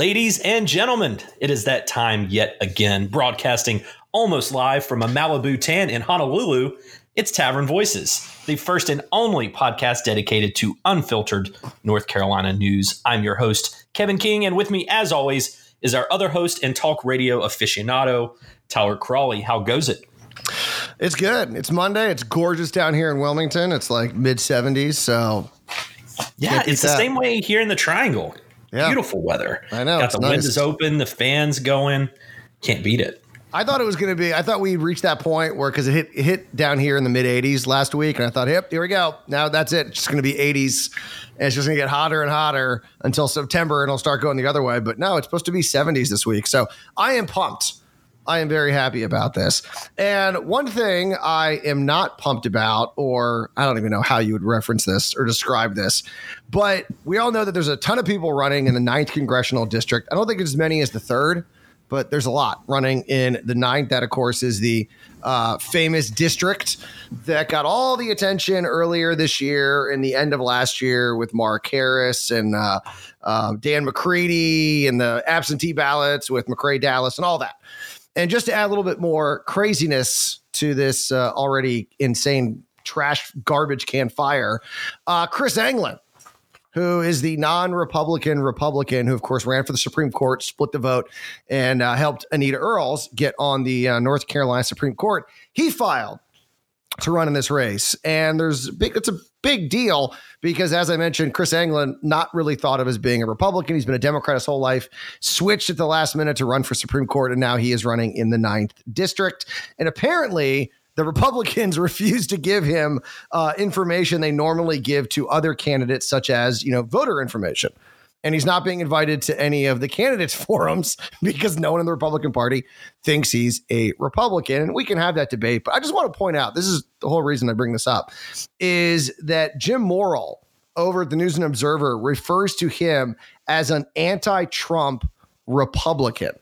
Ladies and gentlemen, it is that time yet again, broadcasting almost live from a Malibu tan in Honolulu. It's Tavern Voices, the first and only podcast dedicated to unfiltered North Carolina news. I'm your host, Kevin King, and with me, as always, is our other host and talk radio aficionado, Tyler Crawley. How goes it? It's good. It's Monday. It's gorgeous down here in Wilmington. It's like mid 70s. So, yeah, it's the that. same way here in the Triangle. Yeah. Beautiful weather. I know. Got the nice. windows open, the fans going. Can't beat it. I thought it was going to be. I thought we reached that point where because it hit it hit down here in the mid 80s last week, and I thought, yep, here we go. Now that's it. It's just going to be 80s, and it's just going to get hotter and hotter until September, and it'll start going the other way. But no, it's supposed to be 70s this week, so I am pumped. I am very happy about this. And one thing I am not pumped about, or I don't even know how you would reference this or describe this, but we all know that there's a ton of people running in the ninth congressional district. I don't think it's as many as the third, but there's a lot running in the ninth. That, of course, is the uh, famous district that got all the attention earlier this year and the end of last year with Mark Harris and uh, uh, Dan McCready and the absentee ballots with McCrae Dowless and all that. And just to add a little bit more craziness to this uh, already insane trash garbage can fire, uh, Chris Anglin, who is the non-Republican Republican, who of course ran for the Supreme Court, split the vote, and uh, helped Anita Earls get on the uh, North Carolina Supreme Court. He filed to run in this race, and there's big. It's a big deal because, as I mentioned, Chris Anglin not really thought of as being a Republican. He's been a Democrat his whole life, switched at the last minute to run for Supreme Court, and now he is running in the ninth district. And apparently, the Republicans refuse to give him uh, information they normally give to other candidates, such as you know voter information and he's not being invited to any of the candidates forums because no one in the Republican Party thinks he's a Republican. And we can have that debate. But I just want to point out this is the whole reason I bring this up is that Jim Morrill over at the News and Observer refers to him as an anti Trump Republican.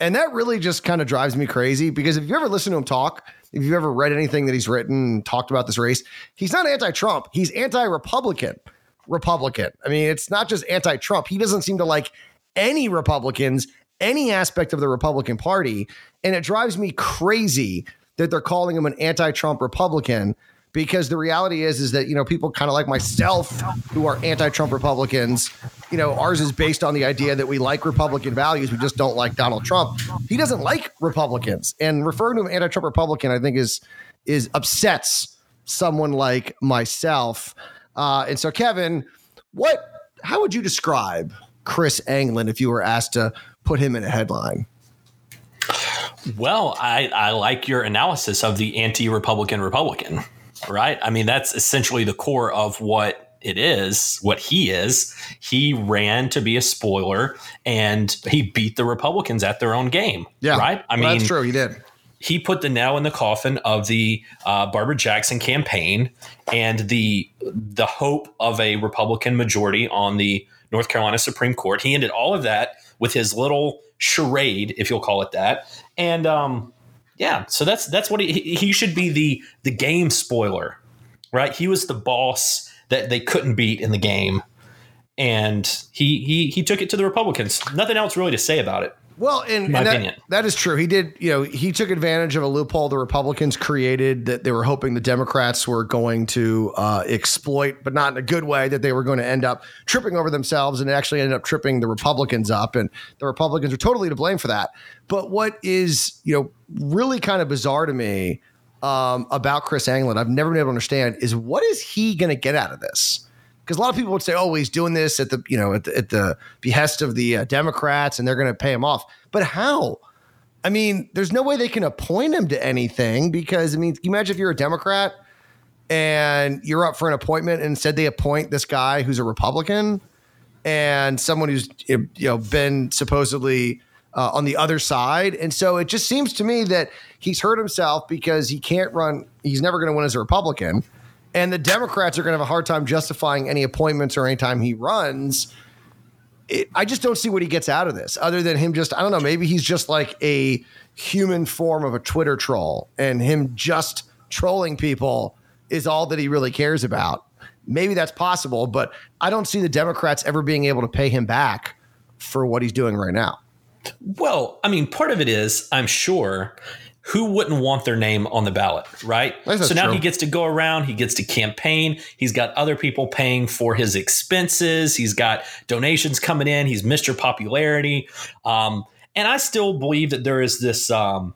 And that really just kind of drives me crazy because if you ever listen to him talk, if you've ever read anything that he's written and talked about this race, he's not anti Trump, he's anti Republican. I mean, it's not just anti Trump. He doesn't seem to like any Republicans, any aspect of the Republican Party. And it drives me crazy that they're calling him an anti Trump Republican because the reality is is that you know people kind of like myself who are anti-Trump Republicans, you know, ours is based on the idea that we like Republican values, we just don't like Donald Trump. He doesn't like Republicans, and referring to him anti-Trump Republican, I think is is upsets someone like myself. Uh, and so, Kevin, what? How would you describe Chris Anglin if you were asked to put him in a headline? Well, I, I like your analysis of the anti-Republican Republican, right? I mean, that's essentially the core of what it is, what he is. He ran to be a spoiler and he beat the Republicans at their own game. Yeah. Right. I well, mean, that's true. He did he put the nail in the coffin of the uh, Barbara Jackson campaign and the the hope of a Republican majority on the North Carolina Supreme Court. He ended all of that with his little charade, if you'll call it that. And um, yeah, so that's that's what he he should be the the game spoiler, right? He was the boss that they couldn't beat in the game, and he he he took it to the Republicans. Nothing else really to say about it. Well, and, and that, that is true. He did, you know, he took advantage of a loophole the Republicans created that they were hoping the Democrats were going to uh, exploit, but not in a good way, that they were going to end up tripping over themselves and actually ended up tripping the Republicans up. And the Republicans are totally to blame for that. But what is, you know, really kind of bizarre to me um, about Chris Anglin, I've never been able to understand, is what is he going to get out of this? Because a lot of people would say, "Oh, he's doing this at the you know at the, at the behest of the uh, Democrats, and they're going to pay him off." But how? I mean, there's no way they can appoint him to anything because I mean, imagine if you're a Democrat and you're up for an appointment, and instead they appoint this guy who's a Republican and someone who's you know been supposedly uh, on the other side, and so it just seems to me that he's hurt himself because he can't run. He's never going to win as a Republican and the Democrats are going to have a hard time justifying any appointments or any time he runs. It, I just don't see what he gets out of this, other than him just I don't know. Maybe he's just like a human form of a Twitter troll, and him just trolling people is all that he really cares about. Maybe that's possible, but I don't see the Democrats ever being able to pay him back for what he's doing right now. Well, I mean, part of it is, I'm sure, who wouldn't want their name on the ballot, right? So now true. he gets to go around, he gets to campaign, he's got other people paying for his expenses, he's got donations coming in, he's Mr. Popularity. Um, and I still believe that there is this, um,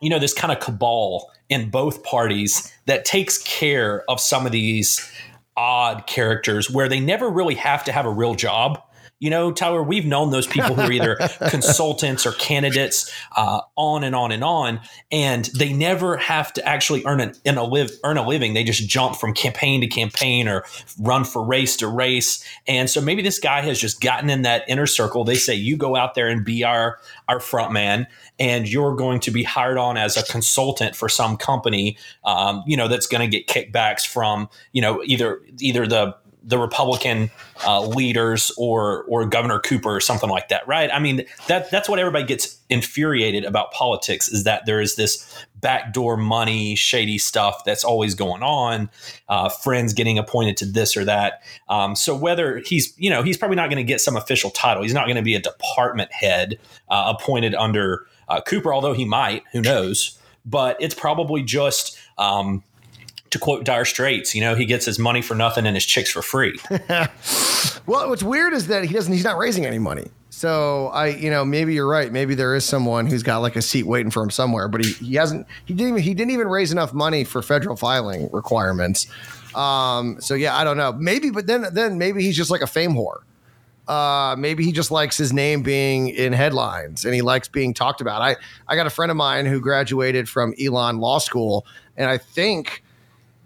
you know, this kind of cabal in both parties that takes care of some of these odd characters where they never really have to have a real job you know, Tyler, we've known those people who are either consultants or candidates, uh, on and on and on, and they never have to actually earn an in a live earn a living. They just jump from campaign to campaign or run for race to race. And so maybe this guy has just gotten in that inner circle. They say you go out there and be our our front man, and you're going to be hired on as a consultant for some company, um, you know, that's going to get kickbacks from you know either either the the Republican uh, leaders or or Governor Cooper or something like that, right? I mean, that that's what everybody gets infuriated about politics is that there is this backdoor money, shady stuff that's always going on. Uh, friends getting appointed to this or that. Um, so whether he's you know he's probably not going to get some official title. He's not going to be a department head uh, appointed under uh, Cooper, although he might. Who knows? But it's probably just. Um, to quote Dire Straits, you know, he gets his money for nothing and his chicks for free. well, what's weird is that he doesn't. He's not raising any money. So I, you know, maybe you're right. Maybe there is someone who's got like a seat waiting for him somewhere, but he, he hasn't. He didn't. Even, he didn't even raise enough money for federal filing requirements. Um, so yeah, I don't know. Maybe, but then then maybe he's just like a fame whore. Uh, maybe he just likes his name being in headlines and he likes being talked about. I I got a friend of mine who graduated from Elon Law School, and I think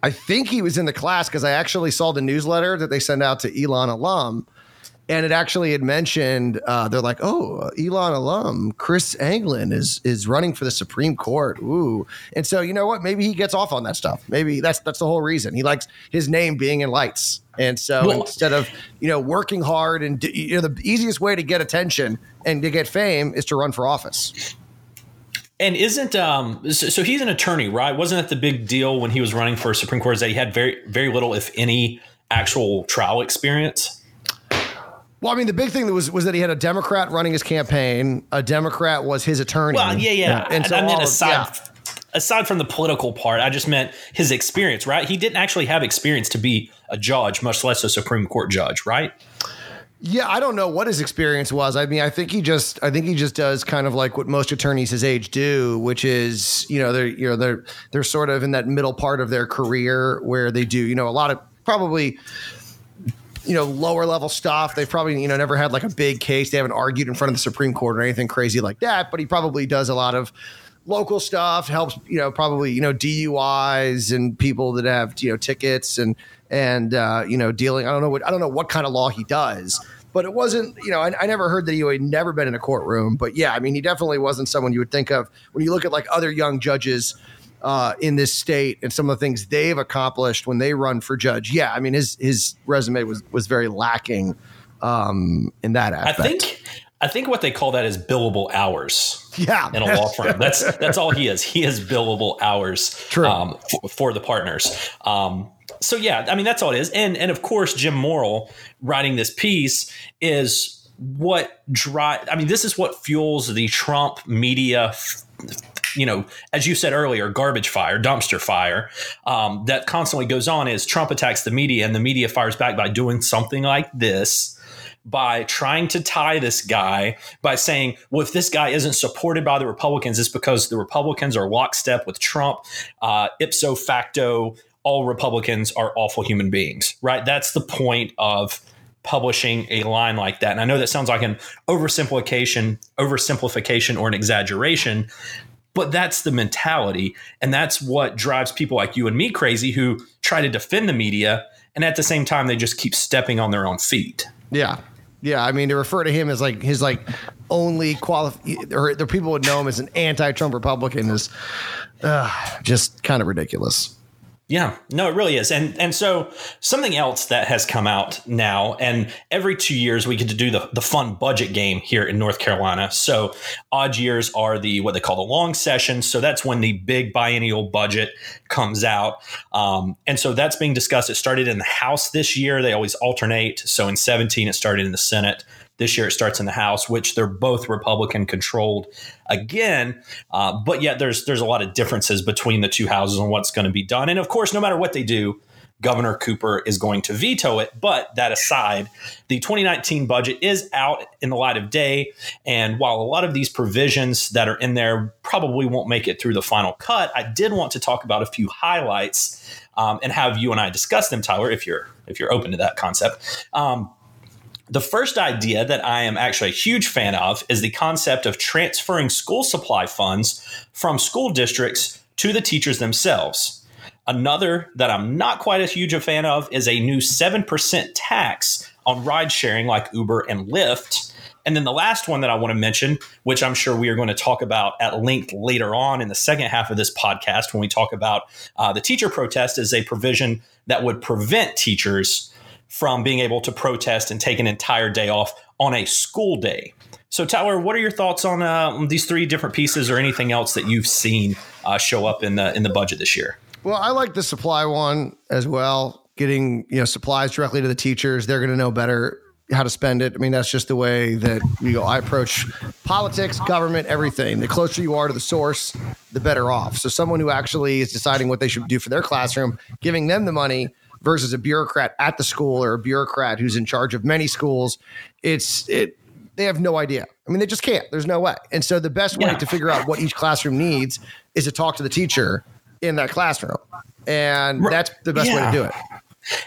I think he was in the class because I actually saw the newsletter that they send out to Elon alum. And it actually had mentioned uh, they're like, oh, Elon alum Chris Anglin is is running for the Supreme Court. Ooh, and so you know what? Maybe he gets off on that stuff. Maybe that's that's the whole reason he likes his name being in lights. And so well, instead of you know working hard and you know the easiest way to get attention and to get fame is to run for office. And isn't um so, so, he's an attorney, right? Wasn't that the big deal when he was running for Supreme Court? Is that he had very very little, if any, actual trial experience? Well, I mean, the big thing that was was that he had a Democrat running his campaign. A Democrat was his attorney. Well, yeah, yeah. And, and so I mean, aside yeah. aside from the political part, I just meant his experience, right? He didn't actually have experience to be a judge, much less a Supreme Court judge, right? Yeah, I don't know what his experience was. I mean, I think he just, I think he just does kind of like what most attorneys his age do, which is, you know, they're, you know, they're, they're sort of in that middle part of their career where they do, you know, a lot of probably, you know, lower level stuff. They've probably, you know, never had like a big case. They haven't argued in front of the Supreme Court or anything crazy like that. But he probably does a lot of local stuff. Helps, you know, probably, you know, DUIs and people that have, you know, tickets and and uh, you know dealing. I don't know what I don't know what kind of law he does, but it wasn't. You know, I, I never heard that he had never been in a courtroom. But yeah, I mean, he definitely wasn't someone you would think of when you look at like other young judges. Uh, in this state and some of the things they've accomplished when they run for judge. Yeah, I mean his his resume was was very lacking um, in that aspect. I think I think what they call that is billable hours. Yeah, in a law firm. That's that's all he is. He is billable hours um, for, for, the partners. Um, so yeah, I mean that's all it is. And and of course, Jim Morrill writing this piece is what drive. I mean, this is what fuels the Trump media. You know, as you said earlier, garbage fire, dumpster fire um, that constantly goes on. Is Trump attacks the media, and the media fires back by doing something like this by trying to tie this guy by saying, well, if this guy isn't supported by the Republicans, it's because the Republicans are lockstep with Trump. Uh, ipso facto, all Republicans are awful human beings, right? That's the point of publishing a line like that. And I know that sounds like an oversimplification, oversimplification or an exaggeration, but that's the mentality. And that's what drives people like you and me crazy who try to defend the media. And at the same time, they just keep stepping on their own feet. Yeah. Yeah, I mean to refer to him as like his like only qualify or the people would know him as an anti-Trump Republican is uh, just kind of ridiculous. Yeah, no, it really is. And and so something else that has come out now, and every two years we get to do the, the fun budget game here in North Carolina. So odd years are the what they call the long session. So that's when the big biennial budget comes out. Um, and so that's being discussed. It started in the House this year. They always alternate. So in 17, it started in the Senate. This year it starts in the House, which they're both Republican controlled again. Uh, but yet there's there's a lot of differences between the two houses on what's going to be done. And of course, no matter what they do, Governor Cooper is going to veto it. But that aside, the 2019 budget is out in the light of day. And while a lot of these provisions that are in there probably won't make it through the final cut, I did want to talk about a few highlights um, and have you and I discuss them, Tyler, if you're if you're open to that concept. Um, the first idea that I am actually a huge fan of is the concept of transferring school supply funds from school districts to the teachers themselves. Another that I'm not quite as huge a fan of is a new 7% tax on ride sharing like Uber and Lyft. And then the last one that I want to mention, which I'm sure we are going to talk about at length later on in the second half of this podcast when we talk about uh, the teacher protest, is a provision that would prevent teachers from being able to protest and take an entire day off on a school day. So, Tyler, what are your thoughts on uh, these three different pieces, or anything else that you've seen uh, show up in the in the budget this year? Well, I like the supply one as well. Getting you know supplies directly to the teachers, they're going to know better how to spend it. I mean, that's just the way that you know I approach politics, government, everything. The closer you are to the source, the better off. So, someone who actually is deciding what they should do for their classroom, giving them the money versus a bureaucrat at the school or a bureaucrat who's in charge of many schools, it's it they have no idea. I mean, they just can't. There's no way. And so the best way yeah. to figure out what each classroom needs is to talk to the teacher in that classroom. And that's the best yeah. way to do it.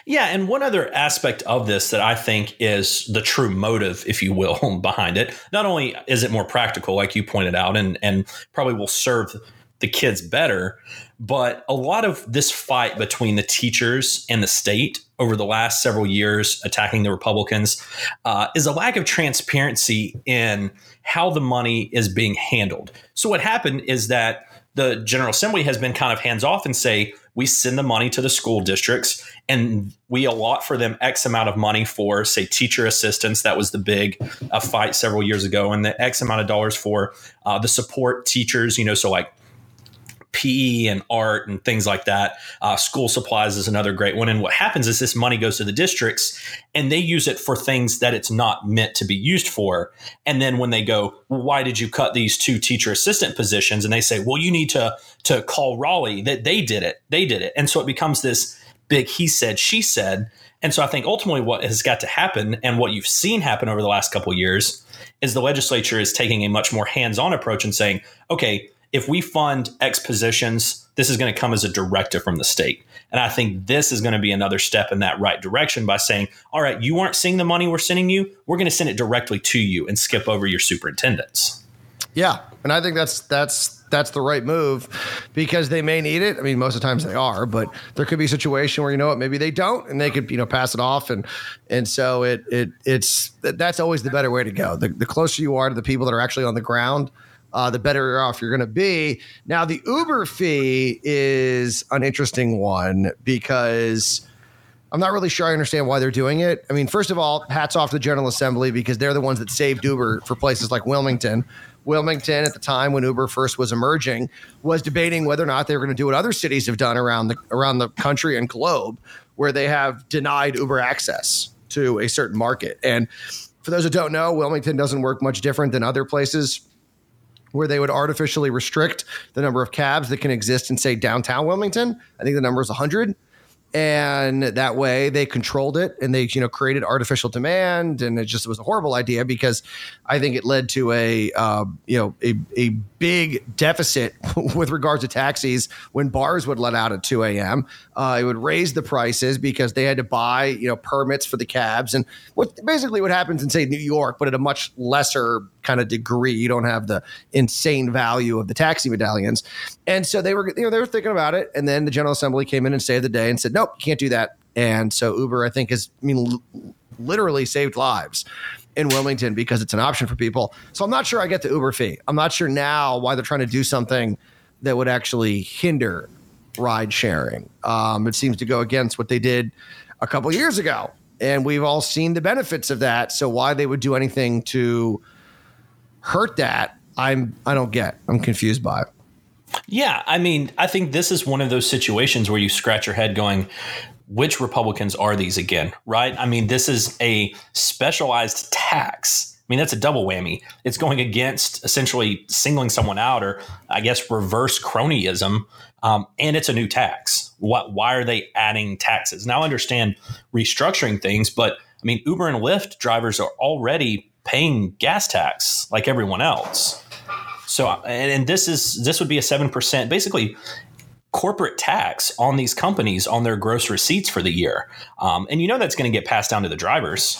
Yeah, and one other aspect of this that I think is the true motive, if you will, behind it. Not only is it more practical, like you pointed out, and and probably will serve the kids better. But a lot of this fight between the teachers and the state over the last several years, attacking the Republicans, uh, is a lack of transparency in how the money is being handled. So, what happened is that the General Assembly has been kind of hands off and say, we send the money to the school districts and we allot for them X amount of money for, say, teacher assistance. That was the big uh, fight several years ago, and the X amount of dollars for uh, the support teachers, you know, so like PE and art and things like that. Uh, school supplies is another great one. And what happens is this money goes to the districts and they use it for things that it's not meant to be used for. And then when they go, well, why did you cut these two teacher assistant positions? And they say, well, you need to to call Raleigh that they did it. They did it. And so it becomes this big he said, she said. And so I think ultimately what has got to happen and what you've seen happen over the last couple years is the legislature is taking a much more hands-on approach and saying, okay, if we fund X positions, this is going to come as a directive from the state. And I think this is going to be another step in that right direction by saying, all right, you aren't seeing the money we're sending you. We're going to send it directly to you and skip over your superintendents. Yeah. And I think that's that's that's the right move because they may need it. I mean, most of the times they are, but there could be a situation where you know what, maybe they don't, and they could you know pass it off, and and so it it it's that's always the better way to go. The, the closer you are to the people that are actually on the ground, uh, the better off you're going to be. Now, the Uber fee is an interesting one because I'm not really sure I understand why they're doing it. I mean, first of all, hats off to the General Assembly because they're the ones that saved Uber for places like Wilmington. Wilmington, at the time when Uber first was emerging, was debating whether or not they were going to do what other cities have done around the around the country and globe, where they have denied Uber access to a certain market. And for those who don't know, Wilmington doesn't work much different than other places where they would artificially restrict the number of cabs that can exist in, say, downtown Wilmington. I think the number is 100 and that way they controlled it and they you know created artificial demand. And it just was a horrible idea because i think it led to a uh, you know a, a big deficit with regards to taxis when bars would let out at 2 a.m uh, it would raise the prices because they had to buy you know permits for the cabs. And what basically what happens in say new york but at a much lesser kind of degree you don't have the insane value of the taxi medallions. And so they were you know they were thinking about it. And then the general assembly came in and saved the day and said nope, you can't do that. And so Uber, I think, has I mean literally saved lives in Wilmington because it's an option for people. So I'm not sure I get the Uber fee. I'm not sure now why they're trying to do something that would actually hinder ride sharing. Um, it seems to go against what they did a couple years ago, and we've all seen the benefits of that. So why they would do anything to hurt that, I'm I don't get. I'm confused by. Yeah, I mean, I think this is one of those situations where you scratch your head going, which Republicans are these again, right? I mean, this is a specialized tax. I mean, that's a double whammy. It's going against essentially singling someone out, or I guess reverse cronyism, um, and it's a new tax. What? Why are they adding taxes? Now, I understand restructuring things, but I mean, Uber and Lyft drivers are already paying gas tax like everyone else. So, and, and this is this would be a seven percent, basically corporate tax on these companies on their gross receipts for the year, um, and you know that's going to get passed down to the drivers.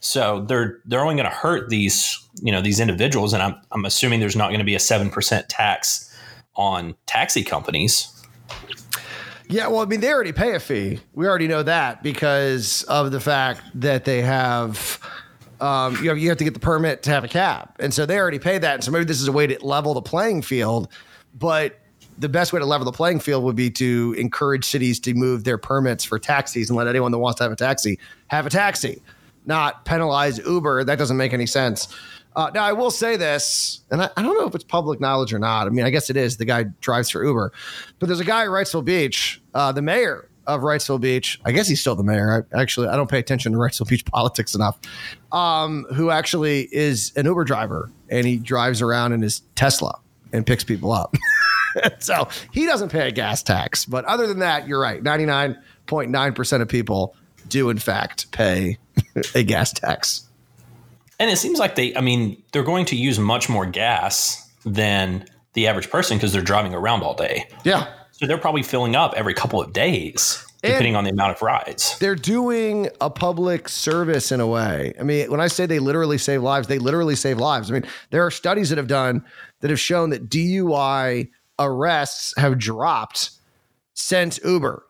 So they're they're only going to hurt these you know these individuals, and I'm I'm assuming there's not going to be a seven percent tax on taxi companies. Yeah, well, I mean, they already pay a fee. We already know that because of the fact that they have, um, you have you have to get the permit to have a cab, and so they already pay that. And so maybe this is a way to level the playing field. But the best way to level the playing field would be to encourage cities to move their permits for taxis and let anyone that wants to have a taxi have a taxi, not penalize Uber. That doesn't make any sense. Uh, now, I will say this, and I, I, don't know if it's public knowledge or not. I mean, I guess it is. The guy drives for Uber, but there's a guy at Wrightsville Beach, uh, the mayor of Wrightsville Beach. I guess he's still the mayor. I, actually, I don't pay attention to Wrightsville Beach politics enough. Um, who actually is an Uber driver, and he drives around in his Tesla and picks people up. so he doesn't pay a gas tax. But other than that, you're right. 99.9% of people do, in fact, pay a gas tax. And it seems like they, I mean, they're going to use much more gas than the average person because they're driving around all day. Yeah. So they're probably filling up every couple of days, depending and on the amount of rides. They're doing a public service in a way. I mean, when I say they literally save lives, they literally save lives. I mean, there are studies that have done that have shown that DUI arrests have dropped since Uber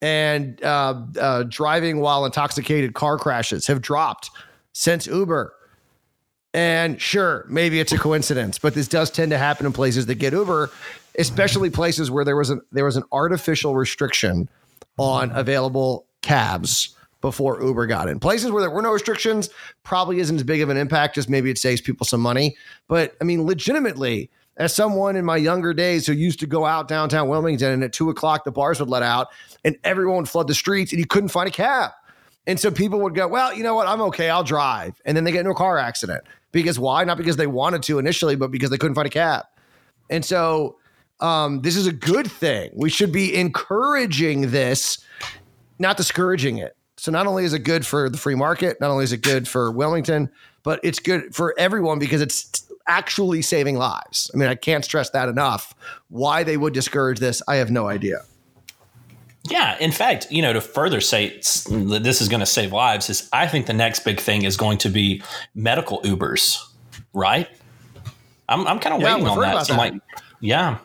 and uh, uh, driving while intoxicated car crashes have dropped since Uber. And sure, maybe it's a coincidence, but this does tend to happen in places that get Uber, especially places where there was an there was an artificial restriction on available cabs before Uber got in. Places where there were no restrictions probably isn't as big of an impact, just maybe it saves people some money. But I mean, legitimately, as someone in my younger days who used to go out downtown Wilmington and at two o'clock the bars would let out and everyone would flood the streets and you couldn't find a cab. And so people would go, well, you know what? I'm okay. I'll drive. And then they get into a car accident. Because why? Not because they wanted to initially, but because they couldn't find a cab. And so um, this is a good thing. We should be encouraging this, not discouraging it. So not only is it good for the free market, not only is it good for Wilmington, but it's good for everyone because it's actually saving lives. I mean, I can't stress that enough. Why they would discourage this, I have no idea. Yeah, in fact, you know, to further say that this is going to save lives is I think the next big thing is going to be medical Ubers, right? I'm, I'm kind of yeah, waiting on that. So that. like, yeah.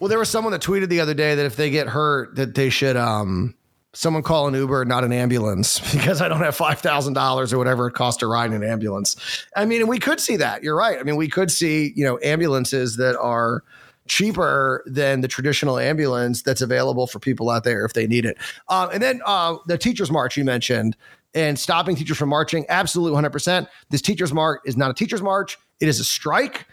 Well, there was someone that tweeted the other day that if they get hurt, that they should um someone call an Uber, not an ambulance, because I don't have five thousand dollars or whatever it costs to ride an ambulance. I mean, we could see that. You're right. I mean, we could see you know ambulances that are cheaper than the traditional ambulance that's available for people out there if they need it. Um, and then uh, the teachers march you mentioned and stopping teachers from marching, absolutely 100%. This teachers march is not a teachers march; it is a strike.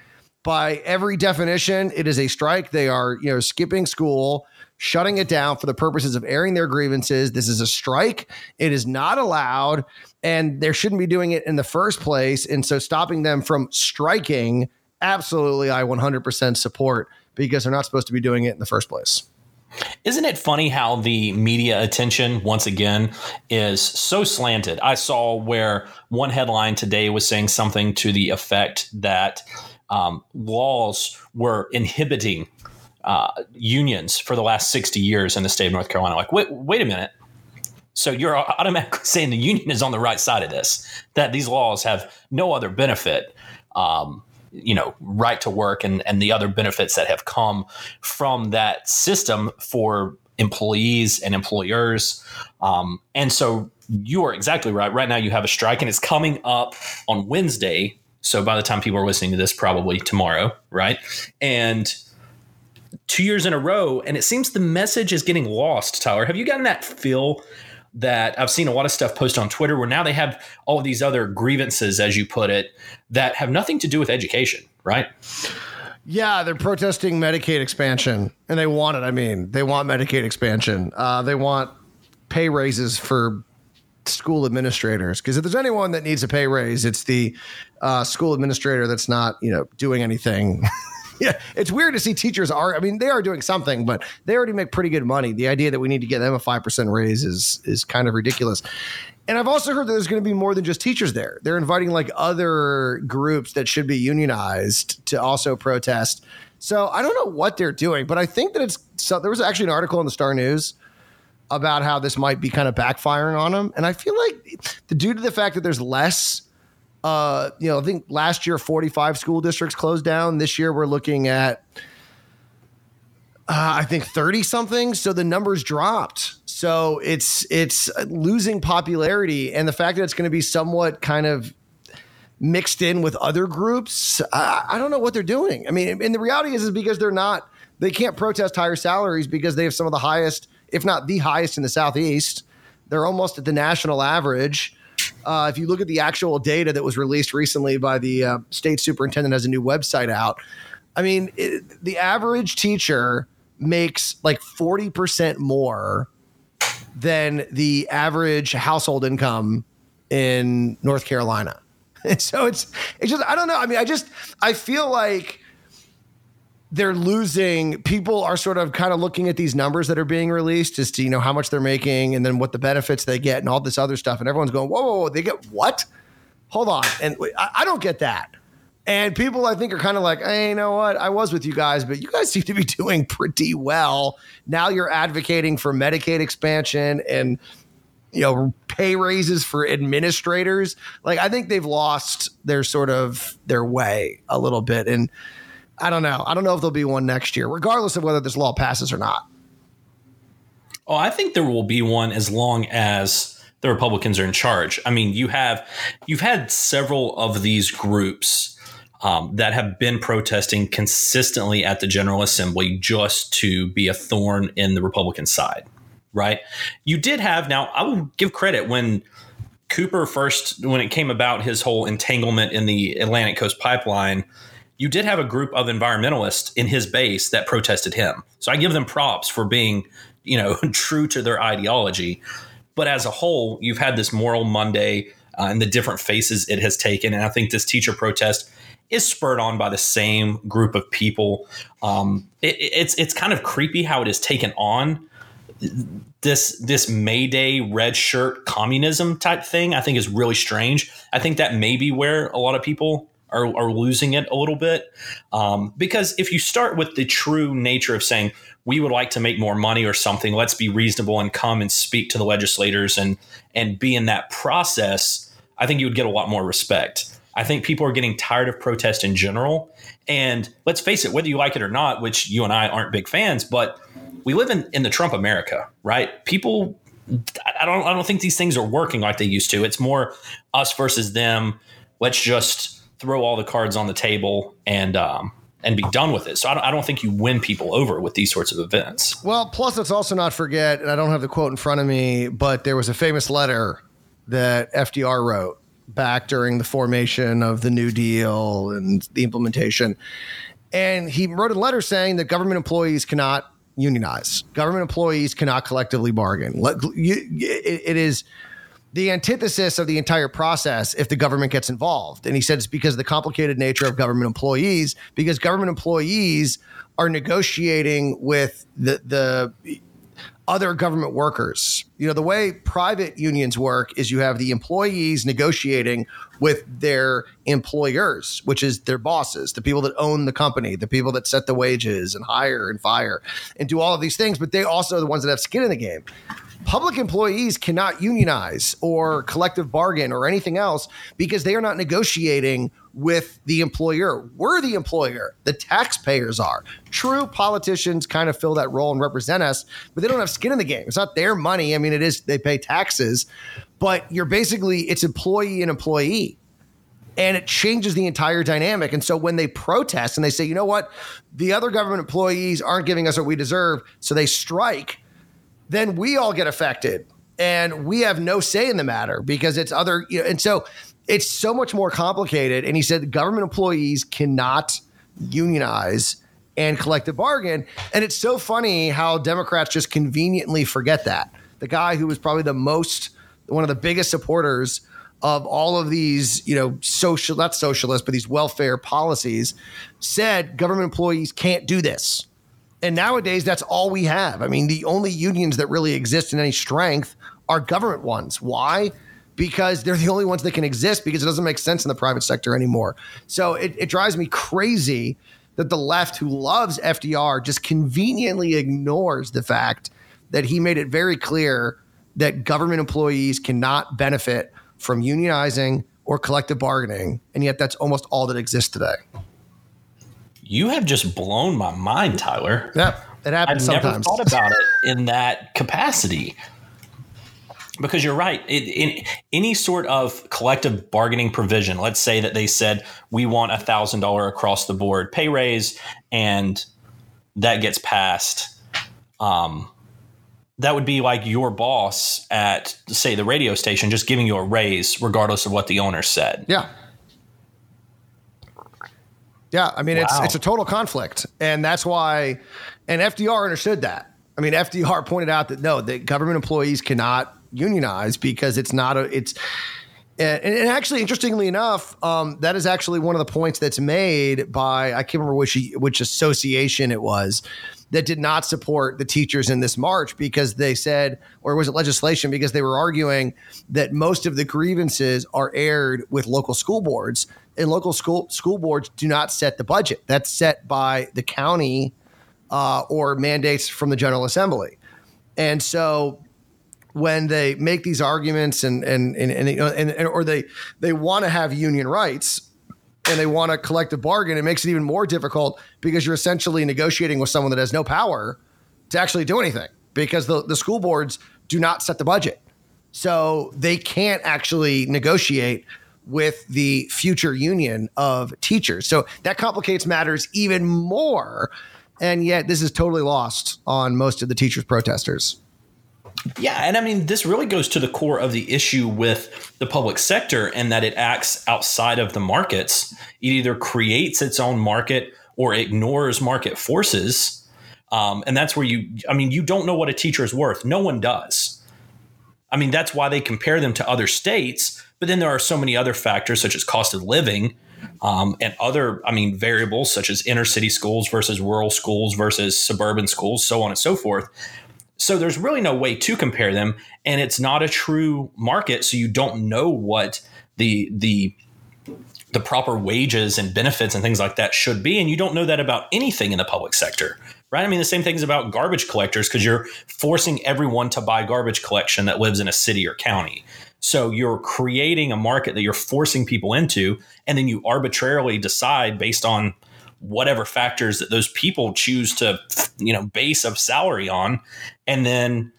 By every definition, it is a strike. They are, you know, skipping school, shutting it down for the purposes of airing their grievances. This is a strike. It is not allowed, and they shouldn't be doing it in the first place. And so, stopping them from striking, absolutely, I 100% support because they're not supposed to be doing it in the first place. Isn't it funny how the media attention, once again, is so slanted? I saw where one headline today was saying something to the effect that um, laws were inhibiting uh, unions for the last 60 years in the state of North Carolina. Like, wait, wait a minute. So you're automatically saying the union is on the right side of this, that these laws have no other benefit um, you know right to work and and the other benefits that have come from that system for employees and employers um, and so you are exactly right right now you have a strike and it's coming up on wednesday so by the time people are listening to this probably tomorrow right and two years in a row and it seems the message is getting lost tyler have you gotten that feel that I've seen a lot of stuff posted on Twitter where now they have all these other grievances, as you put it, that have nothing to do with education, right? Yeah, they're protesting Medicaid expansion, and they want it. I mean, they want Medicaid expansion. Uh, they want pay raises for school administrators because if there's anyone that needs a pay raise, it's the uh, school administrator that's not you know doing anything. yeah, it's weird to see teachers are. I mean, they are doing something, but they already make pretty good money. The idea that we need to get them a five percent raise is is kind of ridiculous. And I've also heard that there's going to be more than just teachers there. They're inviting like other groups that should be unionized to also protest. So I don't know what they're doing, but I think that it's so there was actually an article in the Star News about how this might be kind of backfiring on them. And I feel like the, due to the fact that there's less, uh, you know, I think last year 45 school districts closed down. This year we're looking at, uh, I think 30 something. So the numbers dropped. So it's it's losing popularity, and the fact that it's going to be somewhat kind of mixed in with other groups, I, I don't know what they're doing. I mean, and the reality is, is because they're not, they can't protest higher salaries because they have some of the highest if not the highest in the Southeast. They're almost at the national average. Uh, if you look at the actual data that was released recently by the uh, state superintendent, has a new website out. I mean, it, the average teacher makes like 40% more than the average household income in North Carolina. And so it's it's just I don't know. I mean, I just I feel like they're losing people are sort of kind of looking at these numbers that are being released as to you know how much they're making and then what the benefits they get and all this other stuff. And everyone's going whoa, whoa, whoa they get what? Hold on. And I, I don't get that. And people i think are kind of like hey you know what? I was with you guys but you guys seem to be doing pretty well. Now you're advocating for medicaid expansion and you know pay raises for administrators. Like i think they've lost their sort of their way a little bit. And I don't know. I don't know if there'll be one next year, regardless of whether this law passes or not. Oh, I think there will be one as long as the Republicans are in charge. I mean, you have you've had several of these groups um, that have been protesting consistently at the General Assembly just to be a thorn in the Republican side, right? You did have now. I will give credit when Cooper first when it came about his whole entanglement in the Atlantic Coast Pipeline you did have a group of environmentalists in his base that protested him. So I give them props for being, you know, true to their ideology. But as a whole, you've had this moral Monday uh, and the different faces it has taken. And I think this teacher protest is spurred on by the same group of people. Um, it, it's it's kind of creepy how it is taken on. This this May Day red shirt communism type thing, I think is really strange. I think that may be where a lot of people are, are losing it a little bit. Um, because if you start with the true nature of saying, we would like to make more money or something, let's be reasonable and come and speak to the legislators and, and be in that process, I think you would get a lot more respect. I think people are getting tired of protest in general. And let's face it, whether you like it or not, which you and I aren't big fans, but we live in, in the Trump America, right? People I don't I don't think these things are working like they used to. It's more us versus them. Let's just throw all the cards on the table and um, and be done with it. So I don't, I don't, think you win people over with these sorts of events. Well, plus let's also not forget, and I don't have the quote in front of me, but there was a famous letter that FDR wrote back during the formation of the New Deal and the implementation. And he wrote a letter saying that government employees cannot unionize. Government employees cannot collectively bargain. It is the antithesis of the entire process if the government gets involved. And he said it's because of the complicated nature of government employees, because government employees are negotiating with the the other government workers. You know, the way private unions work is you have the employees negotiating with their employers, which is their bosses, the people that own the company, the people that set the wages and hire and fire and do all of these things, but they also are the ones that have skin in the game public employees cannot unionize or collective bargain or anything else because they are not negotiating with the employer. We're the employer, the taxpayers are. True politicians kind of fill that role and represent us, but they don't have skin in the game. It's not their money. I mean, it is, they pay taxes, but you're basically, it's employee and employee. And it changes the entire dynamic. And so when they protest and they say, you know what, the other government employees aren't giving us what we deserve, so they strike then we all get affected. And we have no say in the matter because it's other you know, and so it's so much more complicated. And he said government employees cannot unionize and collective bargain. And it's so funny how democrats just conveniently forget that. The guy who was probably the most, one of the biggest supporters of all of these, you know, social, not socialist, but these welfare policies, said government employees can't do this. And nowadays, that's all we have. I mean, the only unions that really exist in any strength are government ones. Why? Because they're the only ones that can exist because it doesn't make sense in the private sector anymore. So it, it drives me crazy that the left, who loves FDR, just conveniently ignores the fact that he made it very clear that government employees cannot benefit from unionizing or collective bargaining. And yet, that's almost all that exists today. You have just blown my mind, Tyler. Yeah, it happens I've sometimes. never thought about it in that capacity. Because you're right. It, in any sort of collective bargaining provision, let's say that they said we want a thousand dollar across the board pay raise, and that gets passed. Um, that would be like your boss at say the radio station just giving you a raise regardless of what the owner said. Yeah. Yeah, I mean Wow. it's it's a total conflict, and that's why, and FDR understood that. I mean, FDR pointed out that no, that government employees cannot unionize because it's not a it's. And, and actually, interestingly enough, um, that is actually one of the points that's made by I can't remember which which association it was that did not support the teachers in this march because they said, or was it legislation? Because they were arguing that most of the grievances are aired with local school boards, and local school school boards do not set the budget. That's set by the county uh, or mandates from the General Assembly. And so when they make these arguments and and and, and, and, and or they they want to have union rights and they want a collective bargain, it makes it even more difficult because you're essentially negotiating with someone that has no power to actually do anything because the, the school boards do not set the budget. So they can't actually negotiate with the future union of teachers. So that complicates matters even more. And yet, this is totally lost on most of the teachers' protesters. Yeah, and I mean, this really goes to the core of the issue with the public sector and that it acts outside of the markets. It either creates its own market or ignores market forces. Um, and that's where you, I mean, you don't know what a teacher is worth. No one does. I mean, that's why they compare them to other states. But then there are so many other factors, such as cost of living um, and other, I mean, variables such as inner city schools versus rural schools versus suburban schools, so on and so forth. So there's really no way to compare them, and it's not a true market, so you don't know what the the the proper wages and benefits and things like that should be, and you don't know that about anything in the public sector, right? I mean, the same thing is about garbage collectors because you're forcing everyone to buy garbage collection that lives in a city or county. So you're creating a market that you're forcing people into, and then you arbitrarily decide based on whatever factors that those people choose to you know base a salary on and then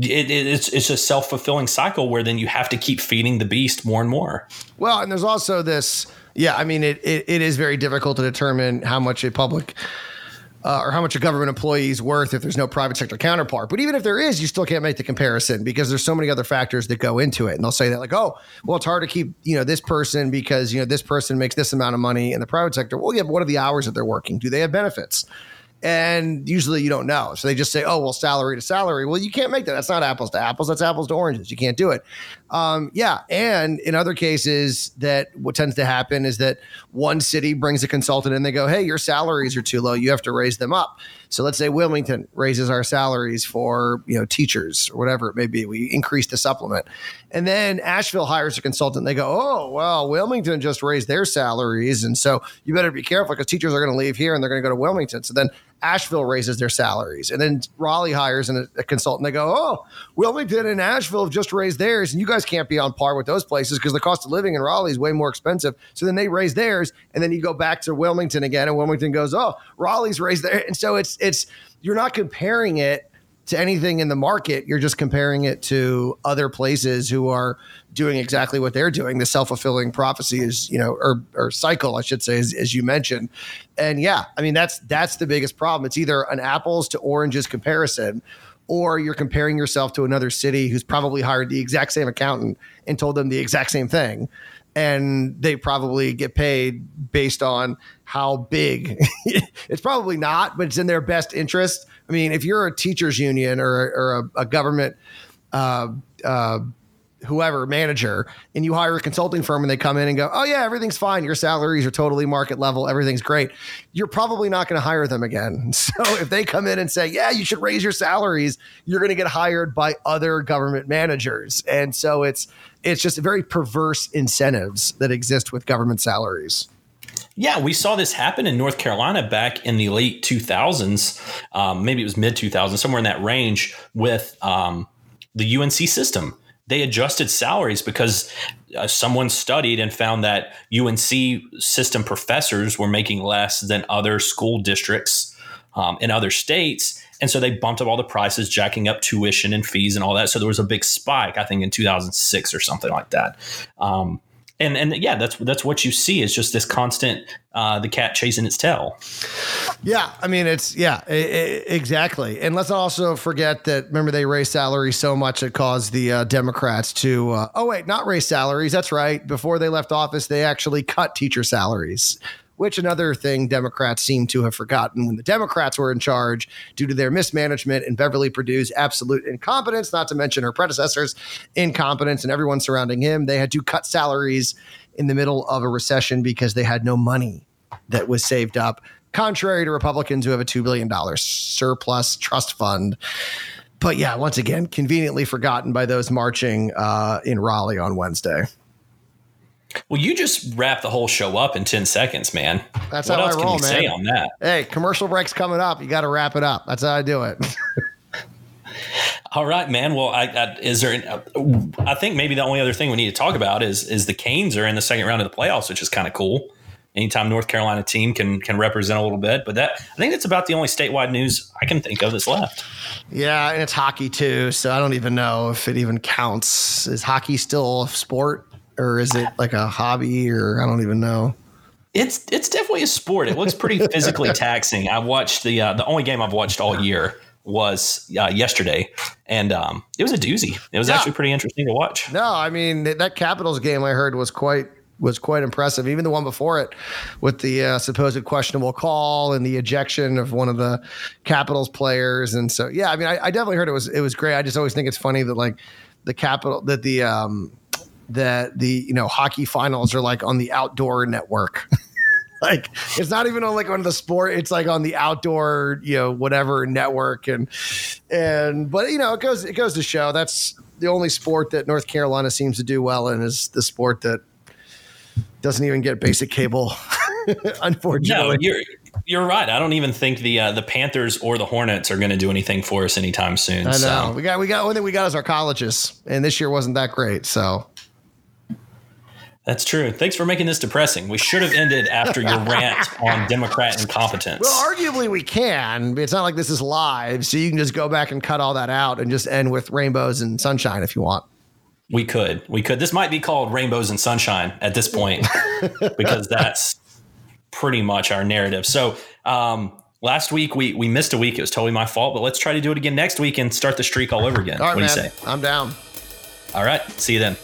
it, it, it's it's a self-fulfilling cycle where then you have to keep feeding the beast more and more Well, and there's also this. Yeah, I mean, it it, it is very difficult to determine how much a public uh, or how much a government employee is worth if there's no private sector counterpart. But even if there is, you still can't make the comparison because there's so many other factors that go into it. And they'll say that like, oh, well, it's hard to keep you know this person because you know this person makes this amount of money in the private sector. Well, yeah, what are the hours that they're working? Do they have benefits? And usually you don't know. So they just say, oh, well, salary to salary. Well, you can't make that. That's not apples to apples. That's apples to oranges. You can't do it. Um, yeah. And in other cases, that what tends to happen is that one city brings a consultant and they go, hey, your salaries are too low. You have to raise them up. So let's say Wilmington raises our salaries for you know teachers or whatever it may be. We increase the supplement, and then Asheville hires a consultant. They go, oh well, Wilmington just raised their salaries, and so you better be careful because teachers are going to leave here and they're going to go to Wilmington. So then Asheville raises their salaries, and then Raleigh hires an, a consultant. They go, oh, Wilmington and Asheville have just raised theirs, and you guys can't be on par with those places because the cost of living in Raleigh is way more expensive. So then they raise theirs, and then you go back to Wilmington again, and Wilmington goes, oh, Raleigh's raised there, and so it's it's you're not comparing it to anything in the market. You're just comparing it to other places who are doing exactly what they're doing. The self fulfilling prophecy is, you know, or or cycle, I should say, as, as you mentioned. And yeah, I mean that's that's the biggest problem. It's either an apples to oranges comparison, or you're comparing yourself to another city who's probably hired the exact same accountant and told them the exact same thing. And they probably get paid based on how big. it's probably not, but it's in their best interest I mean, if you're a teachers union or, or a, a government, uh, uh, whoever manager and you hire a consulting firm and they come in and go, oh, yeah, everything's fine. Your salaries are totally market level. Everything's great. You're probably not going to hire them again. So if they come in and say, yeah, you should raise your salaries, you're going to get hired by other government managers. And so it's, it's just very perverse incentives that exist with government salaries. Yeah, we saw this happen in North Carolina back in the late 2000s. Um, maybe it was mid 2000s, somewhere in that range with um, the UNC system they adjusted salaries because uh, someone studied and found that UNC system professors were making less than other school districts um, in other states. And so they bumped up all the prices, jacking up tuition and fees and all that. So there was a big spike, I think, in 2006 or something like that. Um, and and yeah, that's that's what you see is just this constant uh, the cat chasing its tail. Yeah, I mean it's yeah, exactly. And let's also forget that remember they raised salaries so much it caused the uh, Democrats to uh, oh wait, not raise salaries. That's right. Before they left office, they actually cut teacher salaries which another thing Democrats seem to have forgotten when the Democrats were in charge due to their mismanagement and Beverly Perdue's absolute incompetence, not to mention her predecessor's incompetence and everyone surrounding him. They had to cut salaries in the middle of a recession because they had no money that was saved up, contrary to Republicans who have a $2 billion surplus trust fund. But yeah, once again, conveniently forgotten by those marching uh, in Raleigh on Wednesday. Well, you just wrap the whole show up in 10 seconds, man. That's what how else I roll, can you man. say on that? Hey, commercial break's coming up. You got to wrap it up. That's how I do it. All right, man. Well, I, I, is there? Uh, I think maybe the only other thing we need to talk about is is the Canes are in the second round of the playoffs, which is kind of cool. Anytime North Carolina team can can represent a little bit, but that I think that's about the only statewide news I can think of that's left. Yeah, and it's hockey too, so I don't even know if it even counts. Is hockey still a sport? Or is it like a hobby or I don't even know? It's it's definitely a sport. It looks pretty physically taxing. I watched the uh, the only game I've watched all year was uh, yesterday, and um, it was a doozy. It was yeah. actually pretty interesting to watch. No, I mean that Capitals game I heard was quite was quite impressive. Even the one before it, with the uh, supposed questionable call and the ejection of one of the Capitals players, and so yeah, I mean, I, I definitely heard it was it was great. I just always think it's funny that like the capital that the um, that the you know hockey finals are like on the outdoor network. like it's not even on like on the sport it's like on the outdoor you know whatever network. And and but you know it goes it goes to show that's the only sport that north carolina seems to do well in is the sport that doesn't even get basic cable unfortunately. no, you're you're right. I don't even think the uh, the panthers or the hornets are going to do anything for us anytime soon i know. so. we got we got one thing we got is our colleges and this year wasn't that great so that's true. Thanks for making this depressing. We should have ended after your rant on Democrat incompetence. Well, arguably we can. It's not like this is live, so you can just go back and cut all that out and just end with rainbows and sunshine if you want. We could. We could. This might be called rainbows and sunshine at this point because that's pretty much our narrative. So, um, last week we we missed a week. It was totally my fault, but let's try to do it again next week and start the streak all over again. All right, what do you say? I'm down. All right. See you then.